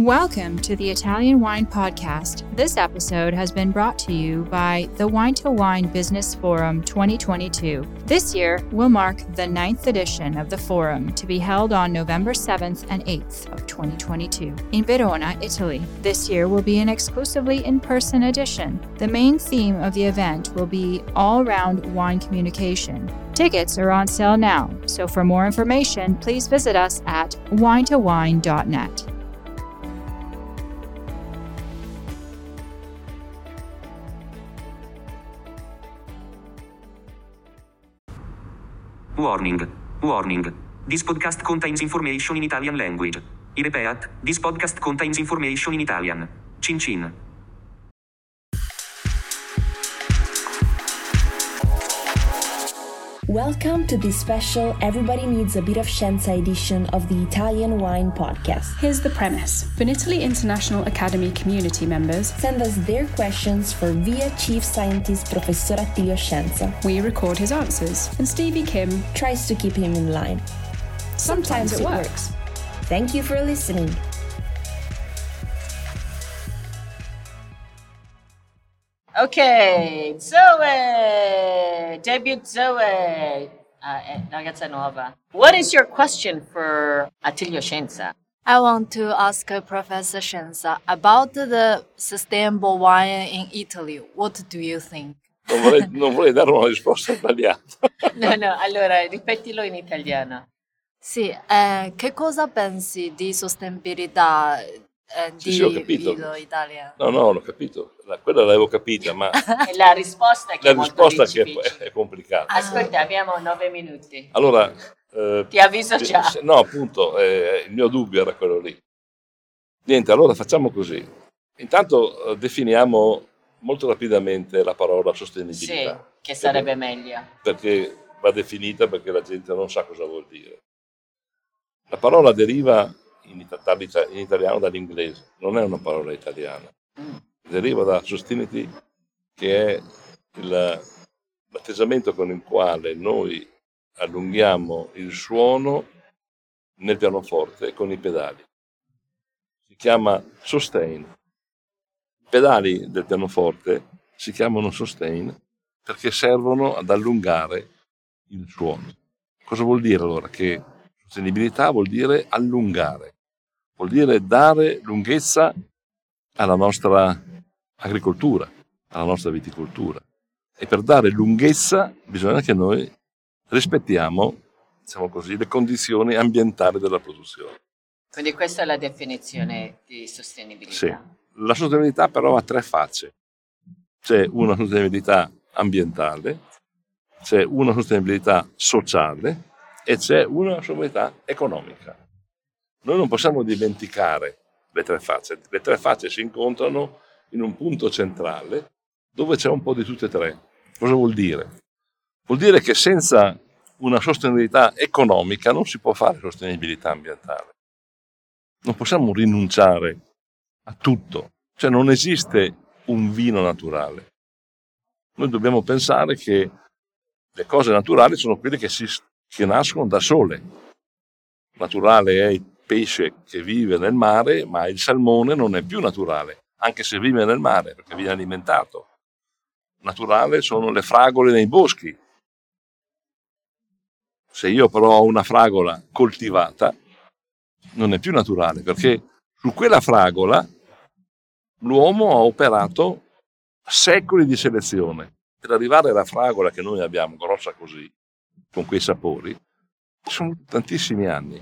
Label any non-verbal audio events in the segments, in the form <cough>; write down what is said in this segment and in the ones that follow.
Welcome to the Italian Wine Podcast. This episode has been brought to you by the Wine to Wine Business Forum 2022. This year will mark the ninth edition of the forum to be held on November 7th and 8th of 2022 in Verona, Italy. This year will be an exclusively in person edition. The main theme of the event will be all round wine communication. Tickets are on sale now, so for more information, please visit us at winetowine.net. Warning. Warning. This podcast contains information in Italian language. I repeat, this podcast contains information in Italian. Cin cin. Welcome to this special Everybody Needs a Bit of Scienza edition of the Italian Wine Podcast. Here's the premise Vinitaly International Academy community members Send us their questions for VIA Chief Scientist Professor Attilio Scienza. we record his answers, and Stevie Kim Tries to keep him in line. sometimes, it works. Thank you for listening. Ok, Zoe! Debut Zoe! Ah, eh, ragazza nuova. What is your question for Attilio Scienza? I want to ask uh, Professor Shenza about the sustainable wine in Italy. What do you think? Non vorrei, non vorrei dare una risposta sbagliata. <laughs> No, no, allora ripetilo in italiano. Sì, eh, che cosa pensi di sostenibilità eh, Sì, di sì, ho capito. vino italiano? No, no, l'ho capito. La- quella l'avevo capita, ma <laughs> la risposta che la è risposta che è, è complicata. Ascolta, abbiamo nove minuti. Allora, eh, Ti avviso sì, già. sì, No, appunto, eh, il mio dubbio era quello lì. Niente, allora facciamo così. Intanto eh, definiamo molto rapidamente la parola Sì, sostenibilità. che sarebbe meglio. Perché va definita perché la gente non sa cosa vuol dire. La parola deriva in, in italiano dall'inglese, non è una parola italiana. Mm. deriva da Sustainity, che è il- l'atteggiamento con il quale noi allunghiamo il suono nel pianoforte con i pedali. Si chiama sustain. I pedali del pianoforte si chiamano sustain perché servono ad allungare il suono. Cosa vuol dire allora? Che sostenibilità vuol dire allungare, vuol dire dare lunghezza alla nostra agricoltura, alla nostra viticoltura. E per dare lunghezza bisogna che noi rispettiamo, diciamo così, le condizioni ambientali della produzione. Quindi questa è la definizione di sostenibilità. Sì. La sostenibilità però ha tre facce. C'è una sostenibilità ambientale, c'è una sostenibilità sociale e c'è una sostenibilità economica. Noi non possiamo dimenticare le tre facce. Le tre facce si incontrano in un punto centrale dove c'è un po' di tutte e tre. Cosa vuol dire? Vuol dire che senza una sostenibilità economica non si può fare sostenibilità ambientale. Non possiamo rinunciare a tutto, cioè non esiste un vino naturale. Noi dobbiamo pensare che le cose naturali sono quelle che, si, che nascono da sole. Naturale è il pesce che vive nel mare, ma il salmone non è più naturale, anche se vive nel mare perché viene alimentato. Naturale sono le fragole nei boschi. Se io però ho una fragola coltivata, non è più naturale perché su quella fragola l'uomo ha operato secoli di selezione. Per arrivare alla fragola che noi abbiamo, grossa così, con quei sapori, sono tantissimi anni.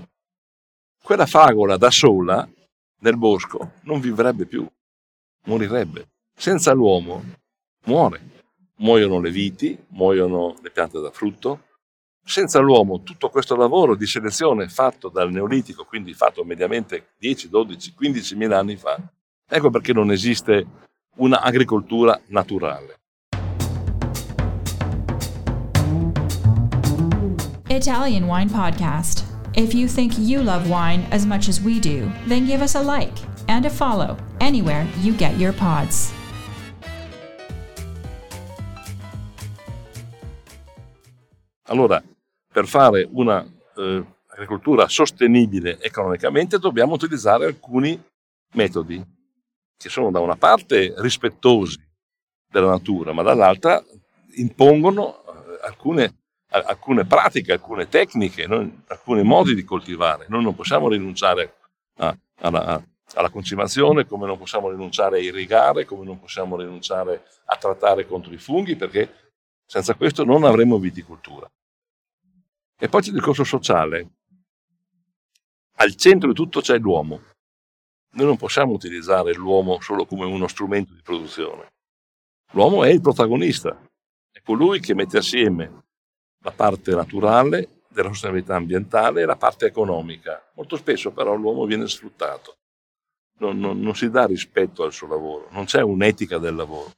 Quella fragola da sola nel bosco non vivrebbe più, morirebbe. Senza l'uomo muore. Muoiono le viti, muoiono le piante da frutto. Senza l'uomo tutto questo lavoro di selezione fatto dal Neolitico, quindi fatto mediamente 10, 12, 15 mila anni fa, ecco perché non esiste un'agricoltura naturale. Italian Wine Podcast. If you think you love wine as much as we do, then give us a like and a follow anywhere you get your pods. Allora, per fare una eh, agricoltura sostenibile economicamente dobbiamo utilizzare alcuni metodi che sono da una parte rispettosi della natura, ma dall'altra impongono eh, alcune, alcune pratiche, alcune tecniche, non, alcuni modi di coltivare. Noi non possiamo rinunciare a, alla, alla concimazione, come non possiamo rinunciare a irrigare, come non possiamo rinunciare a trattare contro i funghi, perché senza questo non avremo viticoltura. E poi c'è il discorso sociale. Al centro di tutto c'è l'uomo. Noi non possiamo utilizzare l'uomo solo come uno strumento di produzione. L'uomo è il protagonista, è colui che mette assieme la parte naturale della sostenibilità ambientale e la parte economica. Molto spesso però l'uomo viene sfruttato, non, non, non si dà rispetto al suo lavoro, non c'è un'etica del lavoro.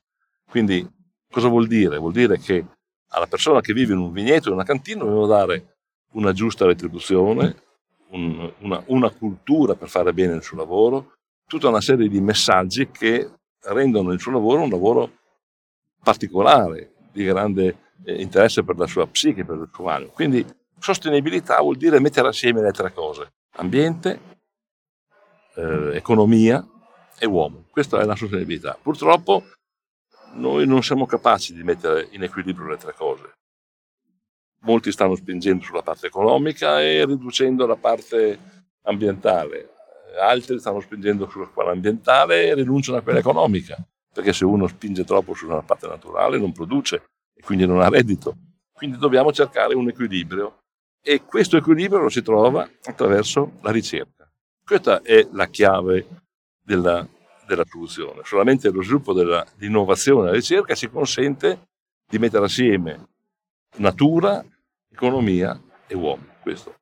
Quindi cosa vuol dire? Vuol dire che alla persona che vive in un vigneto, in una cantina, dobbiamo dare una giusta retribuzione, un, una, una cultura per fare bene il suo lavoro, tutta una serie di messaggi che rendono il suo lavoro un lavoro particolare, di grande interesse per la sua psiche, per il suo animo. Quindi sostenibilità vuol dire mettere assieme le tre cose, ambiente, eh, economia e uomo. Questa è la sostenibilità. Purtroppo noi non siamo capaci di mettere in equilibrio le tre cose. Molti stanno spingendo sulla parte economica e riducendo la parte ambientale, altri stanno spingendo sulla quella ambientale e rinunciano a quella economica perché se uno spinge troppo sulla parte naturale non produce e quindi non ha reddito. Quindi dobbiamo cercare un equilibrio e questo equilibrio lo si trova attraverso la ricerca. Questa è la chiave della, della soluzione. Solamente lo sviluppo dell'innovazione e della ricerca ci consente di mettere assieme natura, economia e uomo. Questo.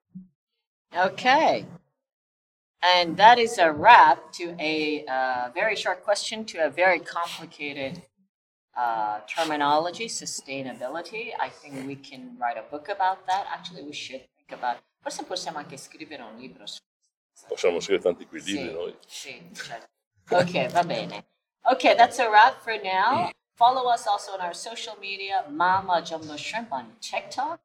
Okay. And that is a wrap to a uh, very short question to a very complicated uh, terminology, sustainability. I think we can write a book about that. Actually, we should think about. Forse possiamo anche scrivere un libro su Possiamo scrivere tanti quei libri sì, noi. Sì, certo. Ok, va bene. Okay, that's a wrap for now. Follow us also on our social media, Mama Jumbo Shrimp on TikTok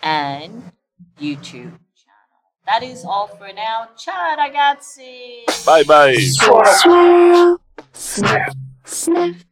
and YouTube. Channel. That is all for now. Ciao ragazzi! Bye bye! Swirl, sniff, sniff.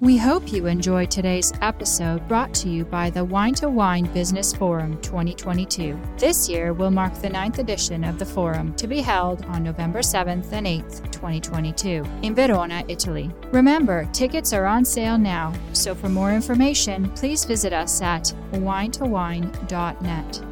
We hope you enjoyed today's episode brought to you by the Wine to Wine Business Forum 2022. This year will mark the ninth edition of the forum to be held on November 7th and 8th, 2022, in Verona, Italy. Remember, tickets are on sale now, so for more information, please visit us at winetowine.net.